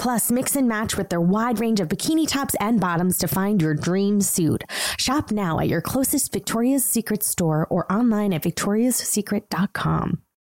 Plus, mix and match with their wide range of bikini tops and bottoms to find your dream suit. Shop now at your closest Victoria's Secret store or online at victoriassecret.com.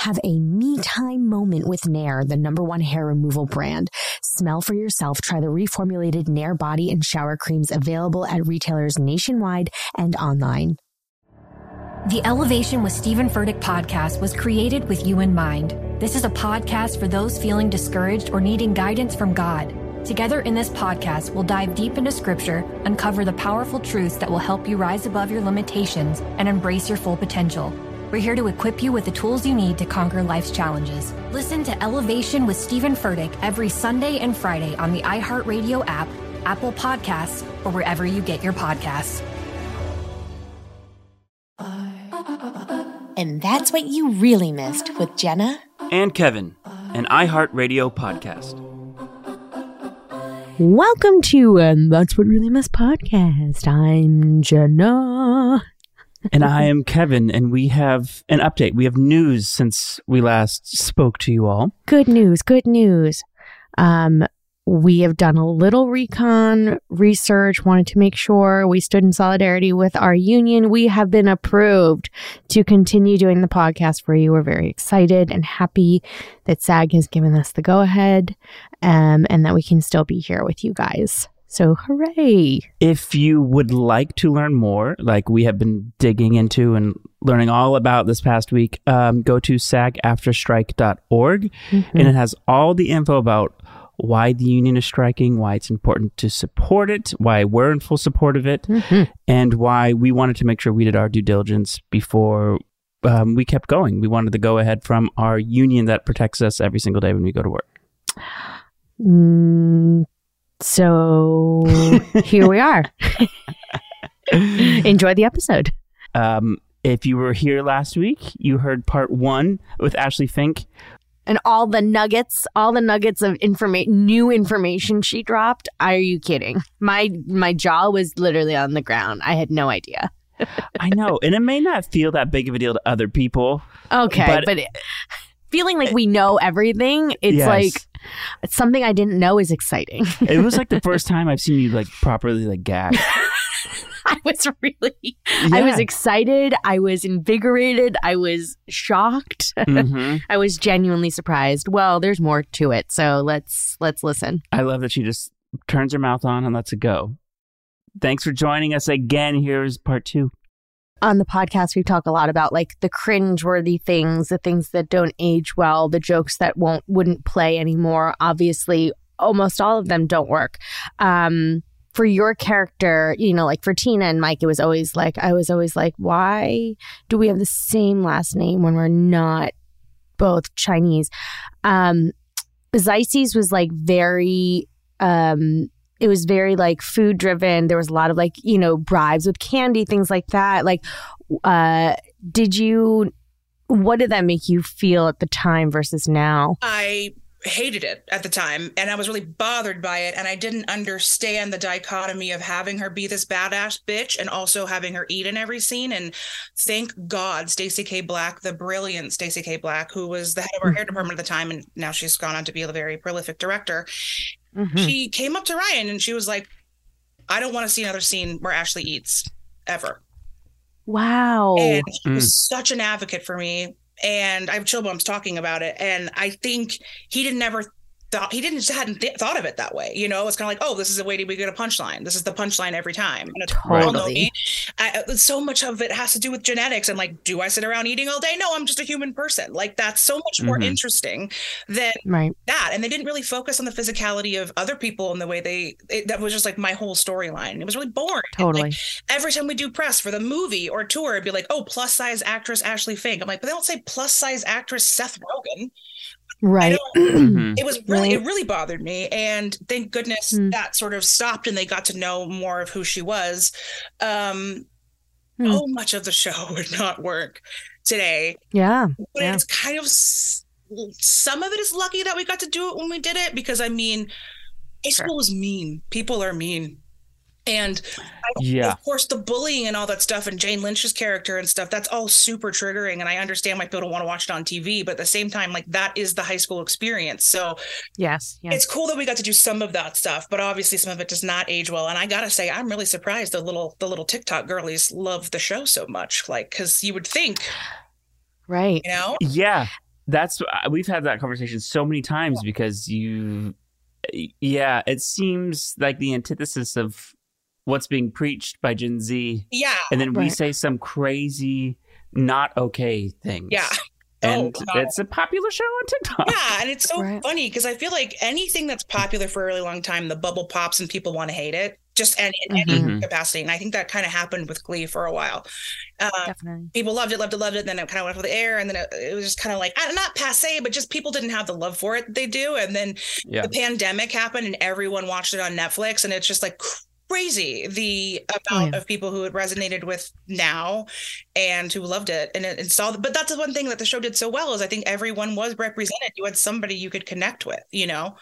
Have a me time moment with Nair, the number one hair removal brand. Smell for yourself. Try the reformulated Nair body and shower creams available at retailers nationwide and online. The Elevation with Stephen Furtick podcast was created with you in mind. This is a podcast for those feeling discouraged or needing guidance from God. Together in this podcast, we'll dive deep into scripture, uncover the powerful truths that will help you rise above your limitations and embrace your full potential. We're here to equip you with the tools you need to conquer life's challenges. Listen to Elevation with Stephen Furtick every Sunday and Friday on the iHeartRadio app, Apple Podcasts, or wherever you get your podcasts. And that's what you really missed with Jenna and Kevin, an iHeartRadio podcast. Welcome to And That's What Really Missed podcast. I'm Jenna and I am Kevin, and we have an update. We have news since we last spoke to you all. Good news, good news. Um, we have done a little recon research, wanted to make sure we stood in solidarity with our union. We have been approved to continue doing the podcast for you. We're very excited and happy that SAG has given us the go ahead um, and that we can still be here with you guys. So, hooray. If you would like to learn more, like we have been digging into and learning all about this past week, um, go to sagaftrastrike.org mm-hmm. and it has all the info about why the union is striking, why it's important to support it, why we're in full support of it, mm-hmm. and why we wanted to make sure we did our due diligence before um, we kept going. We wanted to go ahead from our union that protects us every single day when we go to work. Mm, so here we are. Enjoy the episode. Um, if you were here last week, you heard part one with Ashley Fink. And all the nuggets, all the nuggets of information, new information she dropped. Are you kidding? My my jaw was literally on the ground. I had no idea. I know, and it may not feel that big of a deal to other people. Okay, but, but it, feeling like we know everything, it's yes. like it's something I didn't know is exciting. it was like the first time I've seen you like properly like gag. I was really, yeah. I was excited. I was invigorated. I was shocked. Mm-hmm. I was genuinely surprised. Well, there's more to it, so let's let's listen. I love that she just turns her mouth on and lets it go. Thanks for joining us again. Here's part two on the podcast, we talk a lot about like the cringe-worthy things, the things that don't age well, the jokes that won't wouldn't play anymore. Obviously, almost all of them don't work. Um, for your character, you know, like for Tina and Mike, it was always like I was always like, why do we have the same last name when we're not both Chinese? Um, Zizes was like very um it was very like food driven. There was a lot of like, you know, bribes with candy, things like that. Like, uh, did you, what did that make you feel at the time versus now? I hated it at the time and I was really bothered by it. And I didn't understand the dichotomy of having her be this badass bitch and also having her eat in every scene. And thank God, Stacy K. Black, the brilliant Stacy K. Black, who was the head of our hair department at the time, and now she's gone on to be a very prolific director. Mm-hmm. She came up to Ryan and she was like, I don't want to see another scene where Ashley eats ever. Wow. And he Mm. was such an advocate for me. And I have chill bumps talking about it. And I think he didn't never thought he didn't hadn't th- thought of it that way. You know, it's kind of like, oh, this is a way to get a punchline. This is the punchline every time. And Totally. I, uh, so much of it has to do with genetics and like, do I sit around eating all day? No, I'm just a human person. Like that's so much more Mhm. interesting than Right. that and they didn't really focus on the physicality of other people and the way they it, that was just like my whole storyline it was really boring And, like, Totally. every time we do press for the movie or tour it'd be like oh plus size actress ashley fink i'm like but they don't say plus size actress seth rogen Right. It was really Right. it really bothered me and thank goodness Hmm. that sort of stopped and they got to know more of who she was um so much of the show would not work today yeah. but Yeah. it's kind of some of it is lucky that we got to do it when we did it because I mean, high Sure. school is mean. People are mean. And Yeah. of course, the bullying and all that stuff, and Jane Lynch's character and stuff, that's all super triggering. And I understand why people don't want to watch it on TV, but at the same time, like that is the high school experience. So Yes. Yes. it's cool that we got to do some of that stuff, but obviously some of it does not age well. And I gotta say, I'm really surprised the little the little TikTok girlies love the show so much. Like, because you would think, right. you know, Yeah, that's uh, we've had that conversation so many times because you, yeah, it seems like the antithesis of what's being preached by Gen Z, yeah, and then we Right. say some crazy, not okay things. yeah. and Oh, no. it's a popular show on TikTok. Yeah, and it's so Right. funny because I feel like anything that's popular for a really long time, the bubble pops and people want to hate it, just in, in any Mhm. capacity. And I think that kind of happened with Glee for a while. Uh, Definitely. people loved it, loved it, loved it. And then it kind of went off the air, and then it, it was just kind of like not passe, but just people didn't have the love for it they do. And then Yeah. the pandemic happened, and everyone watched it on Netflix, and it's just like crazy the amount yeah. of people who it resonated with now and who loved it and it installed but that's the one thing that the show did so well is i think everyone was represented. You had somebody you could connect with you know?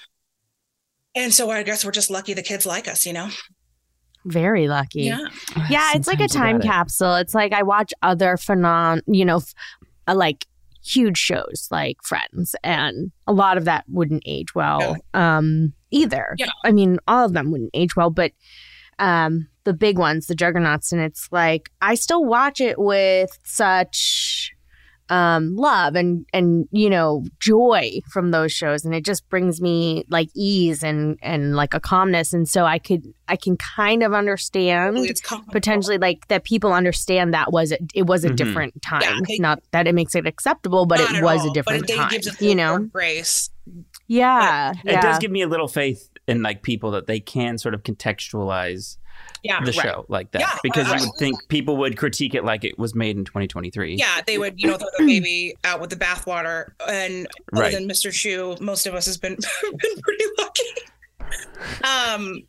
And so i guess we're just lucky the kids like us you know? Very lucky. yeah. Yeah it's like a time gotta- capsule. It's like i watch other phenom you know f- uh, like huge shows like friends and a lot of that wouldn't age well um either. Yeah. i mean all of them wouldn't age well but um the big ones the juggernauts and it's like i still watch it with such um love and and you know joy from those shows. And it just brings me like ease and and like a calmness. And so i could i can kind of understand Really, it's comfortable. potentially like that people understand that was a, it was a Mhm. different time. Yeah, they- not that it makes it acceptable but it was all, a different but it time gives it you know? grace. Yeah It yeah. does give me a little faith in like people that they can sort of contextualize yeah the right. show like that Yeah, because I- I would think people would critique it like it was made in 2023. yeah they would you know throw the baby out with the bathwater and other Right. than mr Schue, most of us has been been pretty lucky um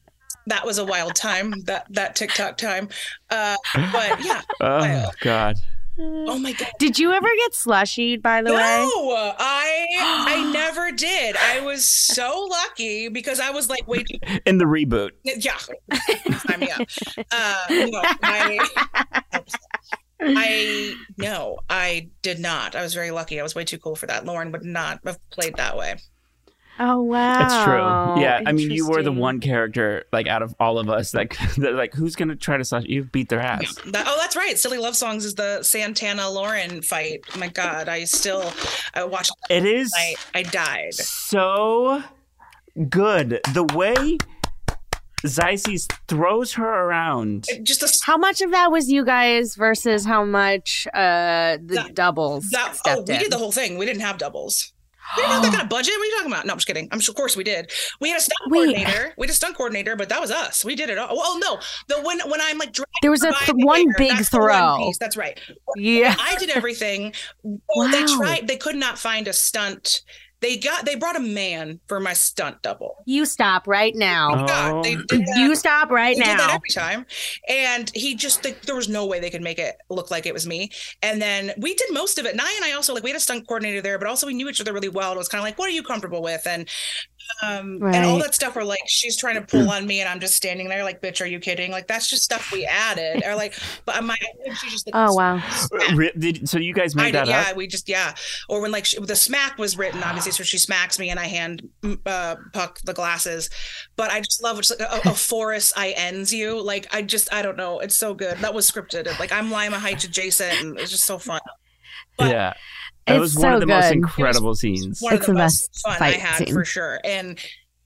that was a wild time that that tiktok time uh but yeah Oh God. Oh my god did you ever get slushied by the no, way I I never did. I was so lucky because I was like, wait, In the reboot. yeah, sign me up. Uh, no, I, I no, I did not. I was very lucky. I was way too cool for that. Lauren would not have played that way. Oh wow It's true. Yeah, I mean, you were the one character like out of all of us like that, like who's gonna try to slash you? Beat their ass. That, oh, that's right. Silly Love Songs is the Santana Lauren fight. Oh my God, I still I watched. It is I I died. so good the way Zizes throws her around. Just the how much of that was you guys versus how much uh the That- doubles That, oh, stepped we in? did the whole thing. We didn't have doubles. We didn't have that kind of budget. What are you talking about? No, I'm just kidding. I'm sure, of course, we did. We had a stunt Wait. coordinator. We had a stunt coordinator, but that was us. We did it all. Well, no, the when when I'm like dragging there was a th- one big one throw piece. That's right. yeah I did everything. Well, they tried. They could not find a stunt. They got. They brought a man for my stunt double. you stop right now oh. God, they Oh. did that. you stop right They did that now every time, and he just they, there was no way they could make it look like it was me. And then we did most of it. Naya and I also like we had a stunt coordinator there, but also we knew each other really well. It was kind of like, what are you comfortable with? And Um, Right. and all that stuff where like she's trying to pull on me and I'm just standing there like, bitch, are you kidding? Like that's just stuff we added. Or like, but my she's just like, Oh wow. Re- did- so you guys I made did, that yeah, up? we just yeah. Or when like she, the smack was written, obviously, so she smacks me and I hand mm, uh, Puck the glasses. But I just love it's like a, a forest I ends you. Like I just I don't know, it's so good. That was scripted. Like I'm Lima Heights adjacent, and it's just so fun. But- yeah. That It's was one of so the most good. incredible scenes. One It's of the, the most best fun I fight had scene. for sure. And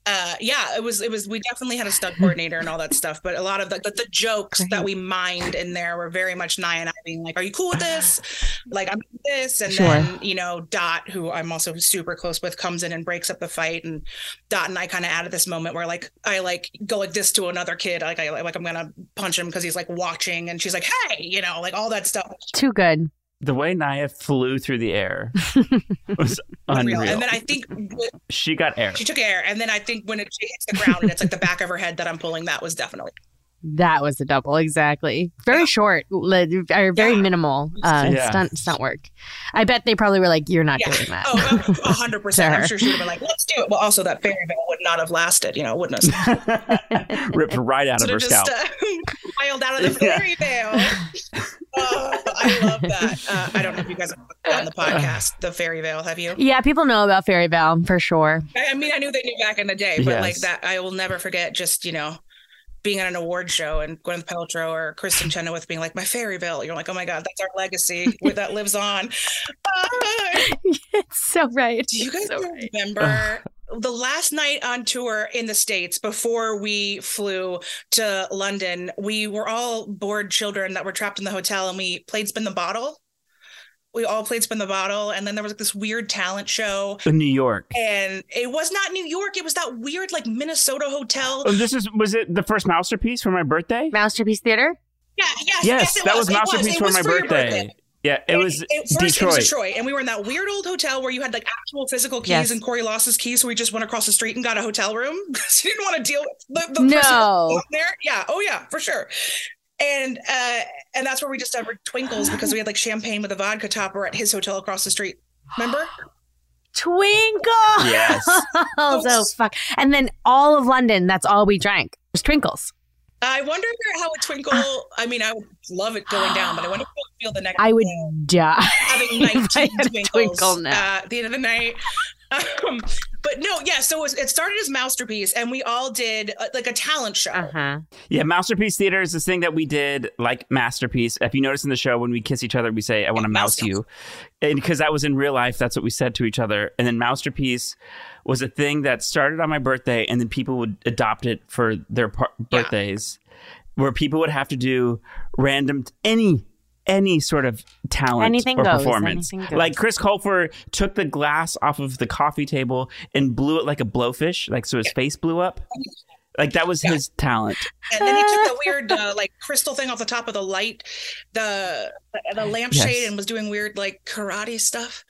uh yeah it was it was we definitely had a stunt coordinator and all that stuff but a lot of the the, the jokes that we mined in there were very much Naya and I being like are you cool with this like I'm this and Sure. then you know Dot who I'm also super close with comes in and breaks up the fight and Dot and I kind of added this moment where like I like go like this to another kid like I like I'm gonna punch him because he's like watching and she's like hey you know like all that stuff Too good. The way Naya flew through the air was Unreal. unreal. and then I think with- she got air. she took air and then I think when it she hits the ground and it's like the back of her head that I'm pulling that was definitely That was a double, exactly. Very short, li- or very Yeah. minimal uh, Yeah. stunt stunt work. I bet they probably were like, "You're not Yeah. doing that." Oh, a hundred percent. I'm Sure. sure she would have been like, "Let's do it." Well, also that fairy veil would not have lasted. You know, wouldn't have Ripped right out of her of scalp. just uh, piled out of the fairy veil. Oh, I love that. Uh, I don't know if you guys have put that on the podcast, the fairy veil. Have you? yeah, people know about Fairy Bell for sure. I, I mean, I knew they knew back in the day, but like that, I will never forget. Just you know. Being at an award show and Gwyneth Paltrow or Kristin Chenoweth being like my fairy veil, you're like, oh my god, that's our legacy where that lives on. It's so right. Do you guys So right. remember the last night on tour in the States before we flew to London? We were all bored children that were trapped in the hotel and we played Spin the Bottle. We all played Spin the Bottle. And then there was like this weird talent show. In New York. And it was not New York. It was that weird like Minnesota hotel. Oh, this is was it the first masterpiece for my birthday? Masterpiece Theater. Yeah, yes, Yes, it that was It masterpiece It for was my your birthday. Yeah, it was It- first, It Detroit. was Detroit, and we were in that weird old hotel where you had like actual physical keys, Yes. and Corey lost his keys, so we just went across the street and got a hotel room because he didn't want to deal with the, the No. who there. Yeah, oh yeah, for sure. And uh, and that's where we just ever Twinkles because we had like champagne with a vodka topper at his hotel across the street. Remember? Twinkle. Yes. oh, so fuck. And then all of London, that's all we drank was Twinkles. I wonder how a twinkle. I mean, I would love it going down, but I wonder if it would feel the next. I would day die. having 19 twinkles twinkle now. uh, at the end of the night. Um, but no, yeah. So it, was, it started as masterpiece, and we all did uh, like a talent show. Uh huh. Yeah, Masterpiece Theater is this thing that we did like Masterpiece. If you notice in the show, when we kiss each other, we say, I want to mouse mouse you. And because that was in real life, that's what we said to each other. And then Masterpiece was a thing that started on my birthday, and then people would adopt it for their par- Yeah. birthdays, where people would have to do random, any. Any sort of talent Anything or goes, performance. anything goes. Like Chris Colfer took the glass off of the coffee table and blew it like a blowfish, like so his face blew up. Like that was his talent. And then he took the weird uh, like crystal thing off the top of the light, the the lampshade, Yes. and was doing weird like karate stuff.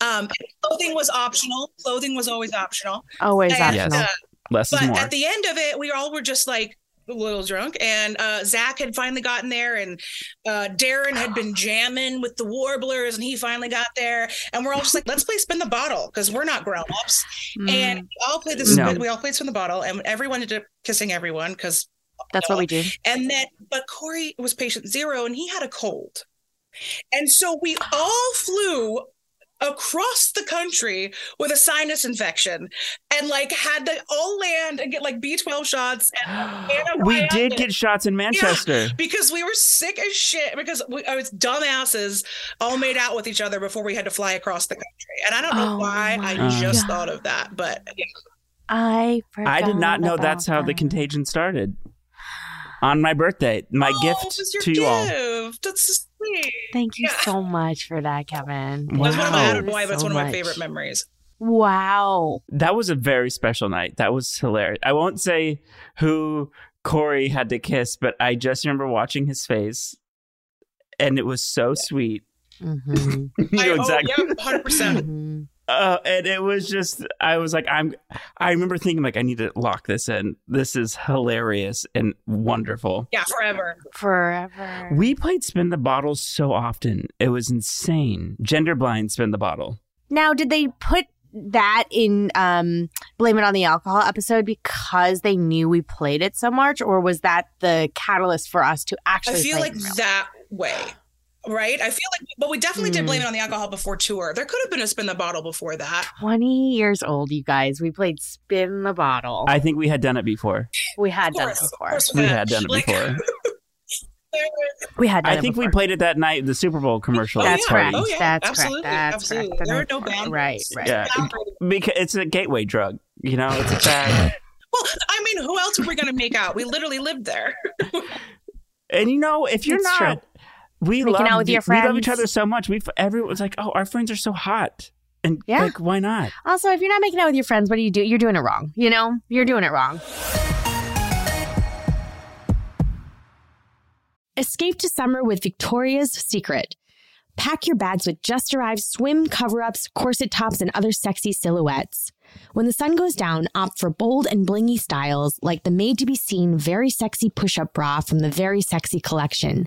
Um, clothing was optional. Clothing was always optional. Always And, Yes. optional. uh, Less is but more. at the end of it, we all were just like a little drunk, and uh, Zach had finally gotten there, and uh, Darren had been jamming with the Warblers, and he finally got there, and we're all just like, let's play spin the bottle because we're not grown ups, Mm, and we all played this. No. We all played spin the bottle, and everyone ended up kissing everyone because that's what we do. and then, but Corey was patient zero and he had a cold. And so we all flew across the country with a sinus infection and like had to all land and get like B12 shots. And we did get shots in Manchester. because we were sick as shit because we, I was dumbasses all made out with each other before we had to fly across the country. And I don't know Oh why I my just God. thought of that, but yeah. I I did not know that's about how the contagion started. On my birthday, my Oh, gift it was to you all. That's so sweet. Thank you Yeah. so much for that, Kevin. Wow. That's one of my, I don't know why, but it's So one of my much. favorite memories. Wow. That was a very special night. That was hilarious. I won't say who Corey had to kiss, but I just remember watching his face, and it was so sweet. hmm you know I- exactly. Oh, yeah, hundred percent. hmm Uh, and it was just, I was like, I'm, I remember thinking like, I need to lock this in. This is hilarious and wonderful. Yeah, forever. Forever. We played spin the bottle so often. It was insane. Gender blind spin the bottle. now, did they put that in um blame it on the alcohol episode because they knew we played it so much or was that the catalyst for us to actually I feel play like it that way. Right? I feel like but we definitely did Mm. blame it on the alcohol before tour. There could have been a spin the bottle before that. 20 years old you guys we played spin the bottle I think we had done it before. we had Of done it before course We had. had done it before. we had I it think we played it that night, the Super Bowl commercial. Oh, That's yeah. correct. Oh, yeah. That's absolutely. correct. That's absolutely. correct. There are no Right, boundaries. right. Yeah, because it's a gateway drug. You know, it's a bad. Well, I mean, who else are we going to make out? We literally lived there. and you know, if you're It's not, true. We Making love out with your we love each other so much. We've everyone's like, oh, our friends are so hot, and Yeah. like, why not? also if you're not making out with your friends what do you do you're doing it wrong you know you're doing it wrong Escape to summer with Victoria's Secret. Pack your bags with just arrived swim cover ups, corset tops, and other sexy silhouettes. When the sun goes down, opt for bold and blingy styles like the made to be seen very sexy push up bra from the Very Sexy collection.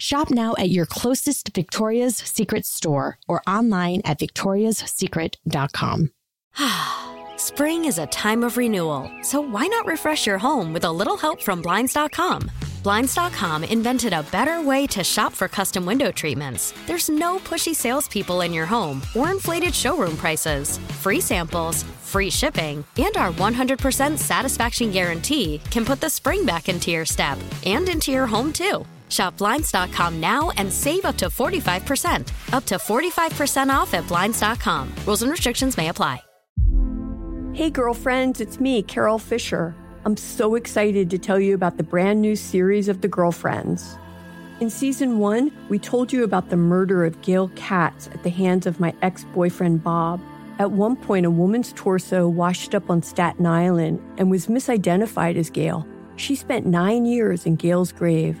Shop now at your closest Victoria's Secret store or online at victoriassecret.com. Spring is a time of renewal, so why not refresh your home with a little help from Blinds.com? Blinds.com invented a better way to shop for custom window treatments. There's no pushy salespeople in your home or inflated showroom prices. Free samples, free shipping, and our 100% satisfaction guarantee can put the spring back into your step and into your home too. Shop Blinds.com now and save up to 45%. Up to 45% off at Blinds.com. Rules and restrictions may apply. Hey, girlfriends, it's me, Carol Fisher. I'm so excited to tell you about the brand new series of The Girlfriends. In season one, we told you about the murder of Gail Katz at the hands of my ex boyfriend, Bob. At one point, a woman's torso washed up on Staten Island and was misidentified as Gail. She spent nine years in Gail's grave,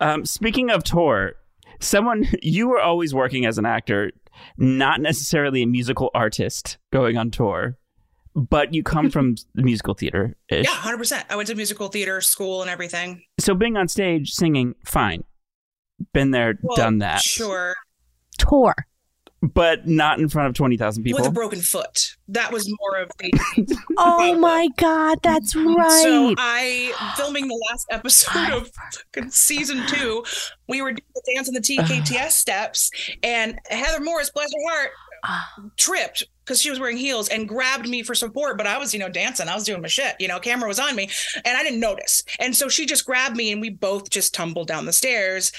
Um, speaking of tour, someone you were always working as an actor, not necessarily a musical artist going on tour, but you come from the musical theater. Yeah, 100%. I went to musical theater school and everything. So being on stage singing, fine. Been there, Well, done that. Sure. Tour. But not in front of 20,000 people. With a broken foot. That was more of the. Oh, oh my God, that's right. So I, filming the last episode of season two, we were dancing the dance on the TKTS steps, and Heather Morris, bless her heart, tripped because she was wearing heels and grabbed me for support. But I was, you know, dancing. I was doing my shit. You know, camera was on me, and I didn't notice. And so she just grabbed me, and we both just tumbled down the stairs.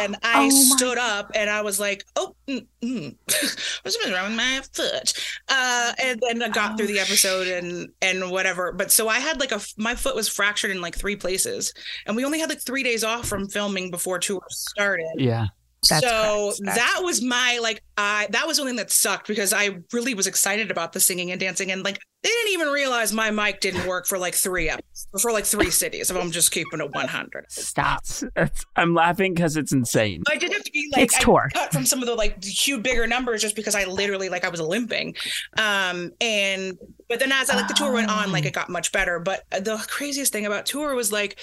And I Oh stood up, and I was like, "Oh, mm, mm. what's wrong with my foot?" Uh, and then I got through the episode and and whatever. But so I had like a my foot was fractured in like three places, and we only had like three days off from filming before tour started. yeah. That's so correct. that was my like I that was something that sucked because I really was excited about the singing and dancing and like they didn't even realize my mic didn't work for like three episodes, for like three cities if I'm just keeping it 100. Stop. It's- I'm laughing because it's insane. I did have to be like It's I tour. cut from some of the like huge bigger numbers just because I literally like I was limping. Um and but then as I like the tour went on, like it got much better. But the craziest thing about tour was like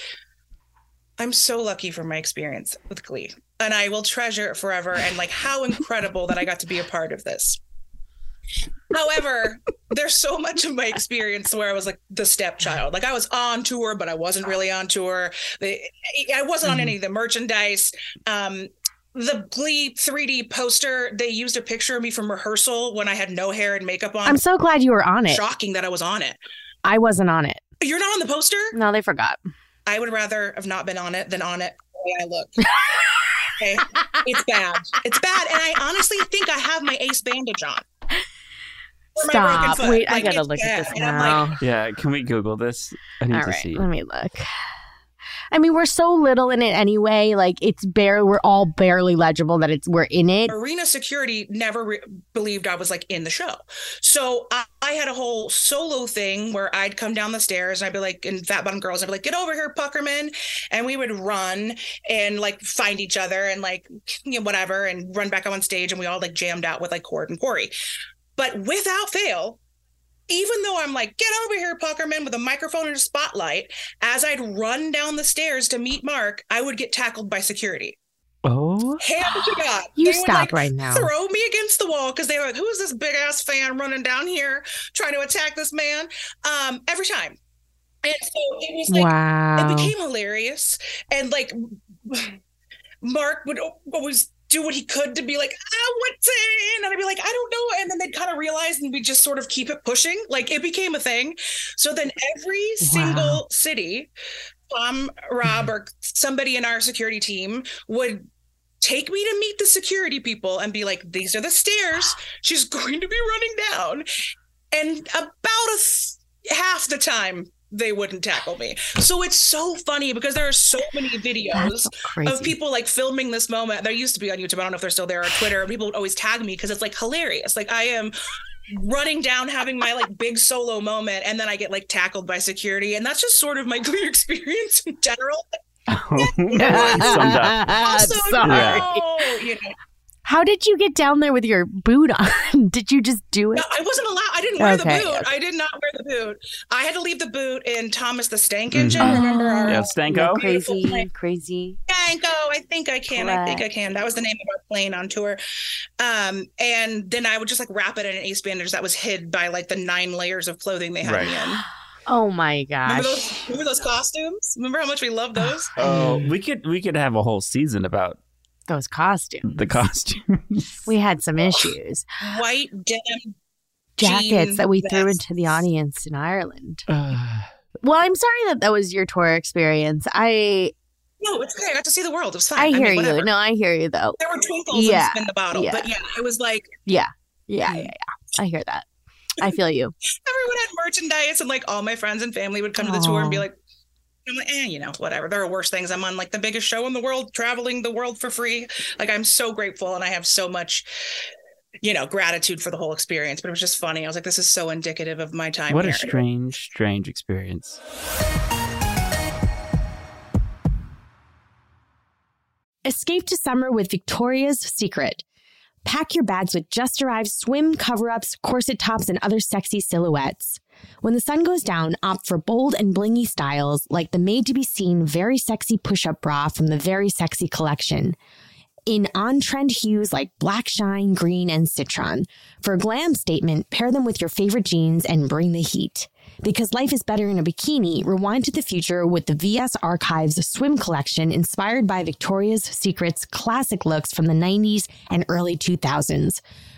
I'm so lucky for my experience with Glee. And I will treasure it forever and like how incredible that I got to be a part of this. However, there's so much of my experience where I was like the stepchild. Like I was on tour, but I wasn't really on tour. I wasn't on any of the merchandise. Um, the Glee 3D poster, they used a picture of me from rehearsal when I had no hair and makeup on. I'm so glad you were on it. Shocking that I was on it. I wasn't on it. You're not on the poster? No, they forgot. I would rather have not been on it than on it the way I look. okay. It's bad. It's bad. And I honestly think I have my ace bandage on. For my broken Stop. foot. Wait, I gotta look bad. at this And now. like, Yeah, can we Google this? I need All to right, see. let me look. I mean, we're so little in it anyway. Like it's bare. We're all barely legible that it's we're in it. arena security never re- believed I was like in the show. So I, I had a whole solo thing where I'd come down the stairs and I'd be like, in Fat Bottom Girls, I'd be like, get over here, Puckerman. And we would run and like find each other and like, you know, whatever, and run back on stage. And we all like jammed out with like Chord and Corey. But without fail, even though I'm like, get over here, Puckerman, with a microphone and a spotlight, as I'd run down the stairs to meet Mark, I would get tackled by security. Oh, Hand to God. You They would, stop like, right now. Throw me against the wall because they were like, who's this big ass fan running down here trying to attack this man? Um, every time. And so it was like wow. it became hilarious. And like Mark would always do what he could to be like, ah, what's in? And I'd be like, I don't know. And then they'd kind of realize and we just sort of keep it pushing. Like it became a thing. So then every single city, Tom, Rob, or somebody in our security team would take me to meet the security people and be like, these are the stairs she's going to be running down. And about a th- half the time, they wouldn't tackle me. So it's so funny because there are so many videos so of people like filming this moment. There used to be on YouTube. I don't know if they're still there or Twitter. People would always tag me because it's like hilarious. Like I am running down having my like big solo moment and then I get like tackled by security. And that's just sort of my Glee experience in general. summed up. Also, Sorry. no, you know, How did you get down there with your boot on? did you just do it? No, I wasn't allowed. I didn't wear Okay, the boot. okay. I did not wear the boot. I had to leave the boot in Thomas the Stank Mhm. Engine. Remember our Yeah, No, Stanko. crazy, Beautiful crazy. Stanko? I think I can. I think I can. That was the name of our plane on tour. Um, and then I would just like wrap it in an ace bandage that was hid by like the nine layers of clothing they had Right. me in. Oh my Remember gosh. those? Remember those costumes? Remember how much we loved those? Oh, we could we could have a whole season about Those costumes. the costumes. We had some issues. White denim Jackets jean that we threw into the audience in Ireland. Uh, Well, I'm sorry that that was your tour experience. I No, it's okay. I got to see the world. It was fun. I hear mean, you. whatever. No, I hear you though. There were twinkles Yeah, and spin the bottle, yeah. but yeah, it was like Yeah, yeah, yeah, yeah. I hear that. I feel you. everyone had merchandise and like all my friends and family would come to the tour and be like I'm like, eh, you know, whatever. There are worse things. I'm on like the biggest show in the world, traveling the world for free. Like I'm so grateful and I have so much, you know, gratitude for the whole experience. But it was just funny. I was like, this is so indicative of my time. what a strange, strange experience. Escape to summer with Victoria's Secret. Pack your bags with just arrived swim cover ups, corset tops, and other sexy silhouettes. When the sun goes down, opt for bold and blingy styles like the made to be seen very sexy push up bra from the Very Sexy collection. In on trend hues like black shine, green, and citron. For a glam statement, pair them with your favorite jeans and bring the heat. Because life is better in a bikini, rewind to the future with the VS Archives swim collection inspired by Victoria's Secret's classic looks from the 90s and early 2000s.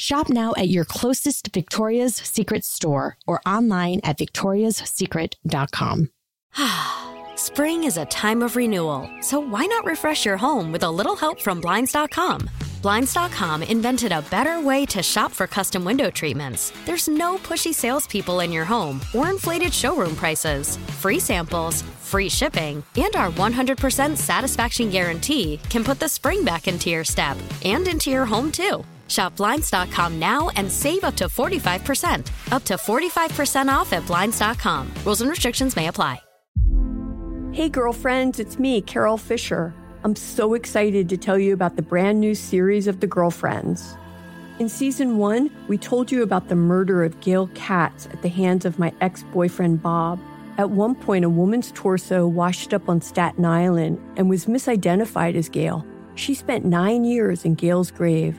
Shop now at your closest Victoria's Secret store or online at victoriassecret.com. Spring is a time of renewal, so why not refresh your home with a little help from Blinds.com? Blinds.com invented a better way to shop for custom window treatments. There's no pushy salespeople in your home or inflated showroom prices. Free samples, free shipping, and our 100% satisfaction guarantee can put the spring back into your step and into your home too. Shop Blinds.com now and save up to 45%. Up to 45% off at Blinds.com. Rules and restrictions may apply. Hey, girlfriends, it's me, Carol Fisher. I'm so excited to tell you about the brand new series of The Girlfriends. In season one, we told you about the murder of Gail Katz at the hands of my ex boyfriend Bob. At one point, a woman's torso washed up on Staten Island and was misidentified as Gail. She spent nine years in Gail's grave,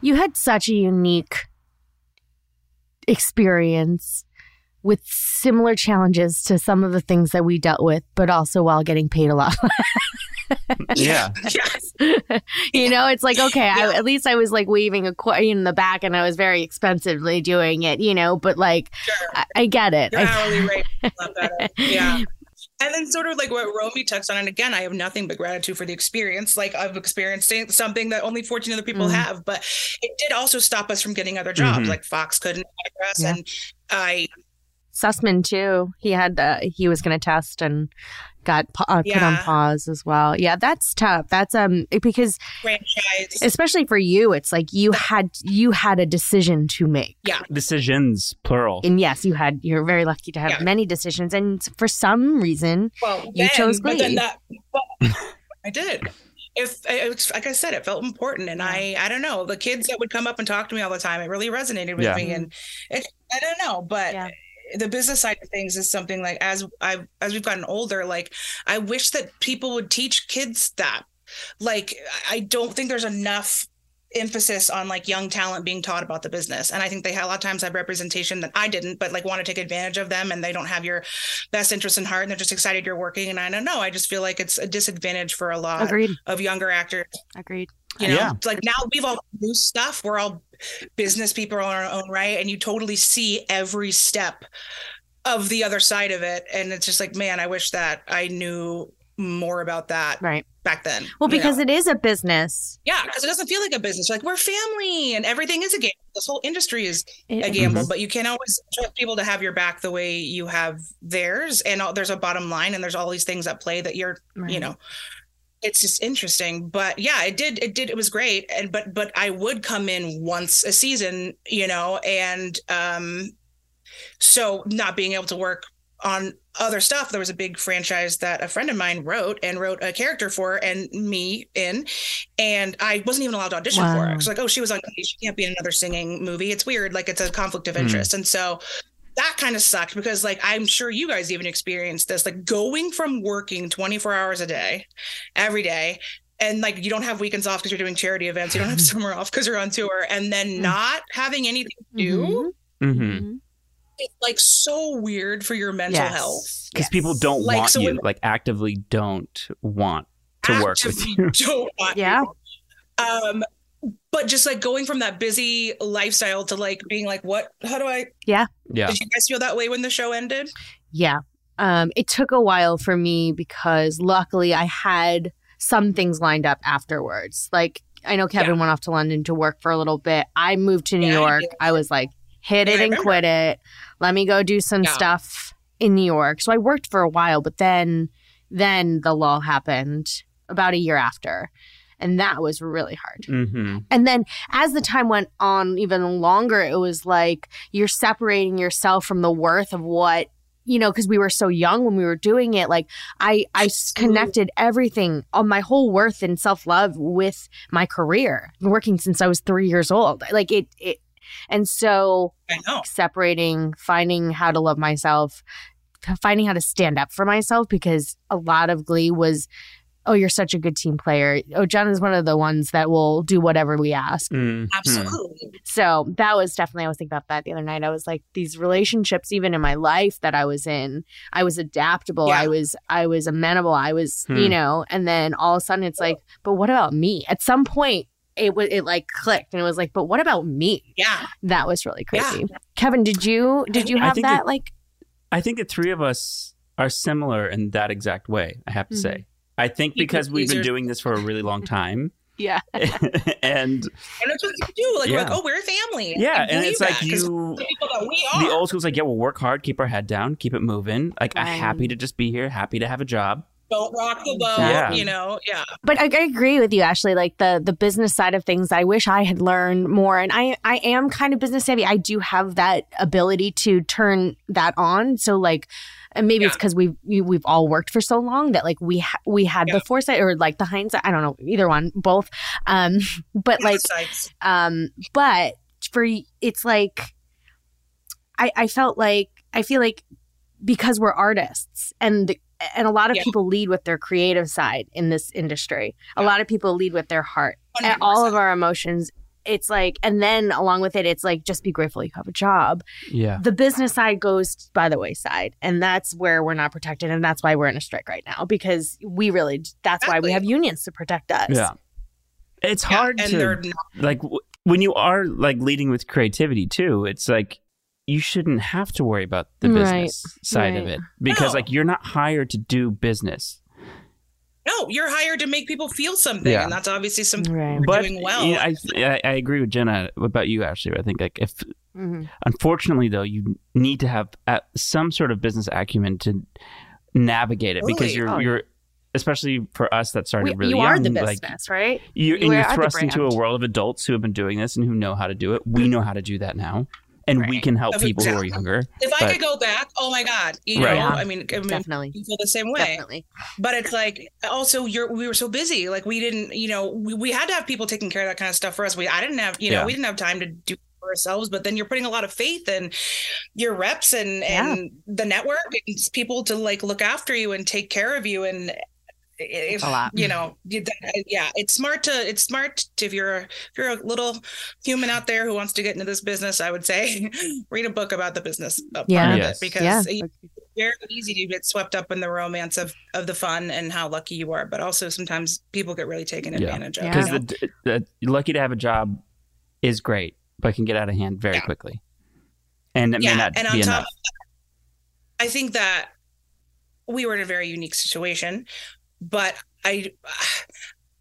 You had such a unique experience with similar challenges to some of the things that we dealt with, but also while getting paid a lot. yeah. yes. you know, it's like, okay, I, at least I was like waving a coin in the back and I was very expensively doing it, you know, but like, Sure. I, I get it. Your hourly rate a lot better. Yeah. And then sort of like what Romy touched on, and again, I have nothing but gratitude for the experience. Like I've experienced something that only 14 other people Mm. have, but it did also stop us from getting other jobs. Mhm. Like Fox couldn't hire us, Yeah. and I Sussman too. He had uh, he was going to test and got pa- uh, put on pause as well. Yeah, that's tough. That's um because franchise. especially for you, it's like you had you had a decision to make. yeah, Decisions, plural. And yes, you had. You're very lucky to have Yeah. many decisions, and for some reason, well, You then, chose but then that, but I did. If it's like I said, it felt important, and I I don't know the kids that would come up and talk to me all the time. It really resonated with Yeah. me, and it I don't know, but Yeah. The business side of things is something like as I as we've gotten older, like I wish that people would teach kids that. Like I don't think there's enough emphasis on like young talent being taught about the business and i think they have, a lot of times have representation that i didn't but like want to take advantage of them and they don't have your best interest in heart and they're just excited you're working and i don't know i just feel like it's a disadvantage for a lot agreed, of younger actors agreed. you know Yeah. like now we've all new stuff we're all business people on our own right and you totally see every step of the other side of it and it's just like man i wish that i knew more about that Right. back then Well, you know? because it is a business. yeah because it doesn't feel like a business like we're family and everything is a game this whole industry is a It- gamble Mhm. but you can't always trust people to have your back the way you have theirs and all, there's a bottom line and there's all these things at play that you're you know it's just interesting but yeah it did it did it was great and but but i would come in once a season you know and um so not being able to work on other stuff there was a big franchise that a friend of mine wrote and wrote a character for and me in and i wasn't even allowed to audition for Wow. it it's like oh she was on she can't be in another singing movie it's weird like it's a conflict of Hmm. interest and so that kind of sucked because like i'm sure you guys even experienced this like going from working 24 hours a day every day and like you don't have weekends off because you're doing charity events you don't have summer off because you're on tour and then not having anything to do Mhm. hmm Mhm. it's like so weird for your mental Yes. health Because people don't Like, want so you, like actively don't want to work with you. don't want Yeah. you. um but just like going from that busy lifestyle to like being like what how do i Yeah. Yeah. Did you guys feel that way when the show ended Yeah. Um, it took a while for me because luckily I had some things lined up afterwards. Like I know Kevin yeah. went off to London to work for a little bit. I moved to New yeah, York. I, I was like, hit it and quit it. Let me go do some stuff in New York. So I worked for a while, but then then the law happened about a year after. And that was really hard. Mm-hmm. And then as the time went on even longer, it was like you're separating yourself from the worth of what you know because we were so young when we were doing it like i i connected everything on my whole worth and self-love with my career working since i was three years old like it it and so separating finding how to love myself finding how to stand up for myself because a lot of glee was oh, you're such a good team player. Oh, John is one of the ones that will do whatever we ask. Mm-hmm. Absolutely. So that was definitely, I was thinking about that the other night. I was like, these relationships, even in my life that I was in, I was adaptable. Yeah. I was, I was amenable. I was, hmm. you know, and then all of a sudden it's like, but what about me? At some point, it was it like clicked and it was like, but what about me? Yeah, that was really crazy. Yeah. Kevin, did you did you have that? like, I think the three of us are similar in that exact way. I have to mm-hmm. say, I think because we've been doing this for a really long time. Yeah. and and that's what you do. Like, yeah. like, oh, we're a family. Yeah. And it's like you the, the old school's like, yeah, we'll work hard, keep our head down, keep it moving. Like I'm happy to just be here, happy to have a job. Don't rock the boat, yeah. you know. Yeah. But I, I agree with you, Ashley. Like the the business side of things, I wish I had learned more. And I I am kind of business savvy. I do have that ability to turn that on. So like and maybe yeah. it's because we've we've all worked for so long that like we ha- we had yeah. the foresight or like the hindsight. I don't know either one, both. Um, but like, um, but for it's like, I I felt like I feel like because we're artists and the, and a lot of yeah. people lead with their creative side in this industry. A lot of people lead with their heart. 100%. All of our emotions it's like, and then along with it, it's like, just be grateful you have a job. Yeah. The business side goes by the wayside. And that's where we're not protected. And that's why we're in a strike right now because we really, that's exactly. why we have unions to protect us. Yeah. It's yeah, hard to, like, w- when you are like leading with creativity too, it's like, you shouldn't have to worry about the business right. side right. of it because no. like you're not hired to do business no, you're hired to make people feel something, yeah. and that's obviously something right. you're but, doing well. You know, I, I agree with Jenna about you, Ashley. I think like if mm-hmm. unfortunately though, you need to have some sort of business acumen to navigate it because you're oh. you're especially for us that started we, really you young. are the business, like, right? You, you and you're thrust into a world of adults who have been doing this and who know how to do it. We know how to do that now and right. we can help people exactly. who are younger. If but, I could go back, oh my god, you right. know, I mean, I mean, definitely, you feel the same way. Definitely. But it's like also you're we were so busy, like we didn't, you know, we, we had to have people taking care of that kind of stuff for us. We I didn't have, you know, yeah. we didn't have time to do for ourselves but then you're putting a lot of faith in your reps and yeah. and the network and people to like look after you and take care of you and if you know uh, yeah it's smart to it's smart to, if you're if you're a little human out there who wants to get into this business i would say read a book about the business uh, yeah yes. because yeah. it's very easy to get swept up in the romance of of the fun and how lucky you are but also sometimes people get really taken advantage of because the, the, lucky to have a job is great but can get out of hand very yeah. quickly and it yeah. may not and be enough. Top, i think that we were in a very unique situation but I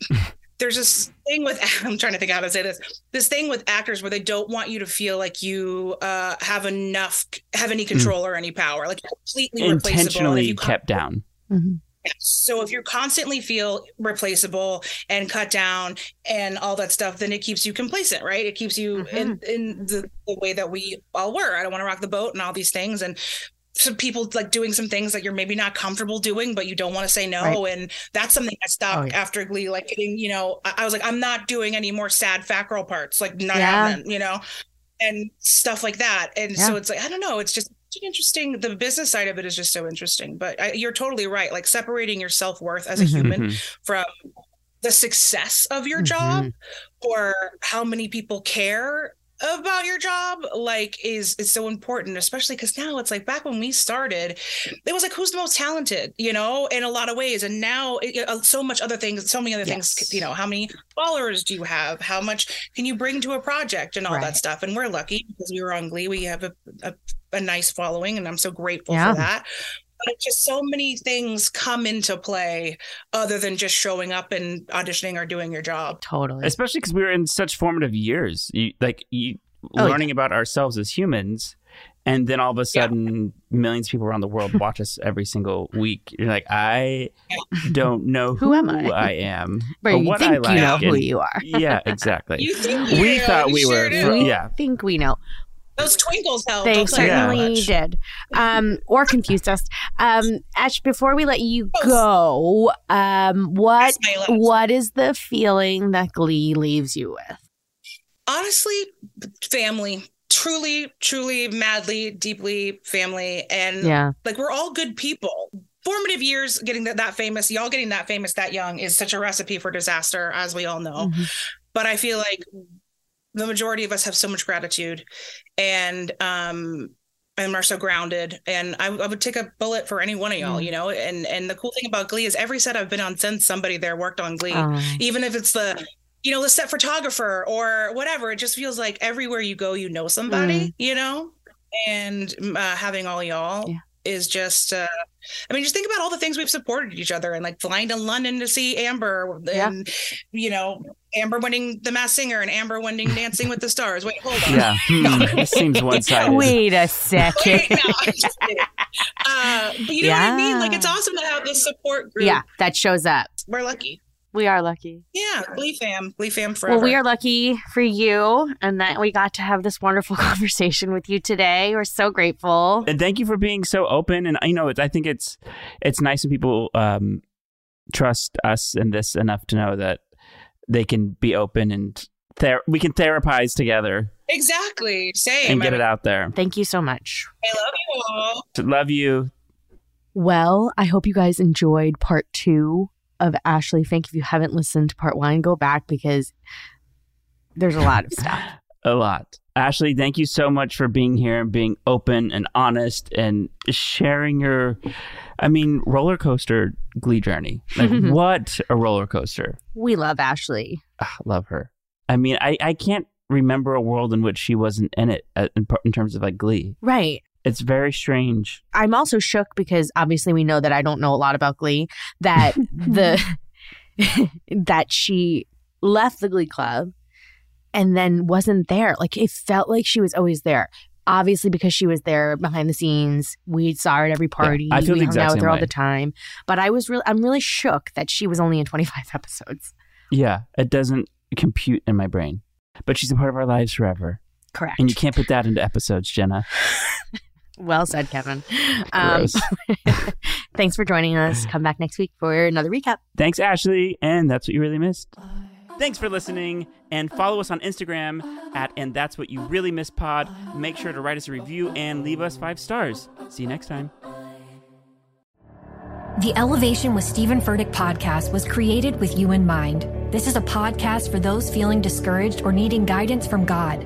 there's this thing with I'm trying to think how to say this. This thing with actors where they don't want you to feel like you uh, have enough, have any hmm. control mm. or any power, like completely replaceable. You're intentionally kept down. Mm-hmm. So if you constantly feel replaceable and cut down and all that stuff, then it keeps you complacent, right? It keeps you mm-hmm. in in the, the way that we all were. I don't want to rock the boat and all these things. And some people like doing some things that you're maybe not comfortable doing, but you don't want to say no. Right. And that's something I stopped oh, yeah. after Glee, like getting, you know, I, I, was like, I'm not doing any more sad fat girl parts, like not yeah. happening, you know, and stuff like that. And yeah. so it's like, I don't know, it's just interesting. The business side of it is just so interesting, but I, you're totally right. Like separating your self worth as a mm-hmm. human from the success of your mm-hmm. job or how many people care about your job like is is so important especially because now it's like back when we started it was like who's the most talented you know in a lot of ways and now it, uh, so much other things so many other yes. things you know how many followers do you have how much can you bring to a project and all right. that stuff and we're lucky because we were on glee we have a, a, a nice following and i'm so grateful yeah. for that but it's just so many things come into play other than just showing up and auditioning or doing your job. Totally. Especially because we were in such formative years, you, like you, Oh, yeah. learning about ourselves as humans, and then all of a sudden, millions of people around the world watch us every single week. You're like, I don't know who, Who am I? I am, But or you what think I you like. know who you are. yeah, exactly. You think we you thought you we sure were, do. We yeah. think we know. Those twinkles help. They I'll tell you that certainly much. did. Um, or confused us. Um, Ash, before we let you go, um, what That's my last. what is the feeling that Glee leaves you with? honestly family truly truly madly deeply family and Yeah. like we're all good people formative years getting that, that famous y'all getting that famous that young is such a recipe for disaster as we all know Mm-hmm. but i feel like the majority of us have so much gratitude and um and are so grounded and I, I would take a bullet for any one of y'all Mm. you know and and the cool thing about glee is every set i've been on since somebody there worked on glee Oh. even if it's the you know the set photographer or whatever it just feels like everywhere you go you know somebody you know and uh, having all y'all Yeah. Is just uh i mean just think about all the things we've supported each other and like flying to london to see amber Yeah. and you know amber winning the Masked Singer and amber winning dancing with the stars wait hold on Yeah, hmm, this seems one-sided. Wait a second. Wait, no, I'm just kidding. Uh, but you know what I mean? Like, it's awesome to have this support group. yeah, that shows up. We're lucky. We are lucky. Yeah. Glee fam. Glee fam forever. Well, we are lucky for you and that we got to have this wonderful conversation with you today. We're so grateful. and thank you for being so open and you know i think it's it's nice when people um trust us in this enough to know that they can be open and ther- we can therapize together Exactly. Same. and get I, it out there Thank you so much. I love you all. Love you Well, I hope you guys enjoyed part two of Ashley Fink. If you haven't listened to part one, go back because there's a lot of stuff. a lot ashley thank you so much for being here and being open and honest and sharing your i mean roller coaster glee journey like what a roller coaster We love Ashley. Ah, love her i mean i i can't remember a world in which she wasn't in it uh, in, in terms of like glee Right. It's very strange I'm also shook because obviously we know that I don't know a lot about Glee. That the that she left the Glee Club and then wasn't there. Like it felt like she was always there. Obviously, because she was there behind the scenes, we saw her at every party. I feel we the hung exact out with same her all the time. But I was really, I'm really shook that she was only in 25 episodes. Yeah, it doesn't compute in my brain. But she's a part of our lives forever. Correct. And you can't put that into episodes, Jenna. Well said, Kevin. Um, thanks for joining us. Come back next week for another recap. Thanks, Ashley. And that's what you really missed. Thanks for listening and follow us on Instagram at and that's what you really miss pod. Make sure to write us a review and leave us five stars. See you next time. The Elevation with Stephen Furtick podcast was created with you in mind. This is a podcast for those feeling discouraged or needing guidance from God.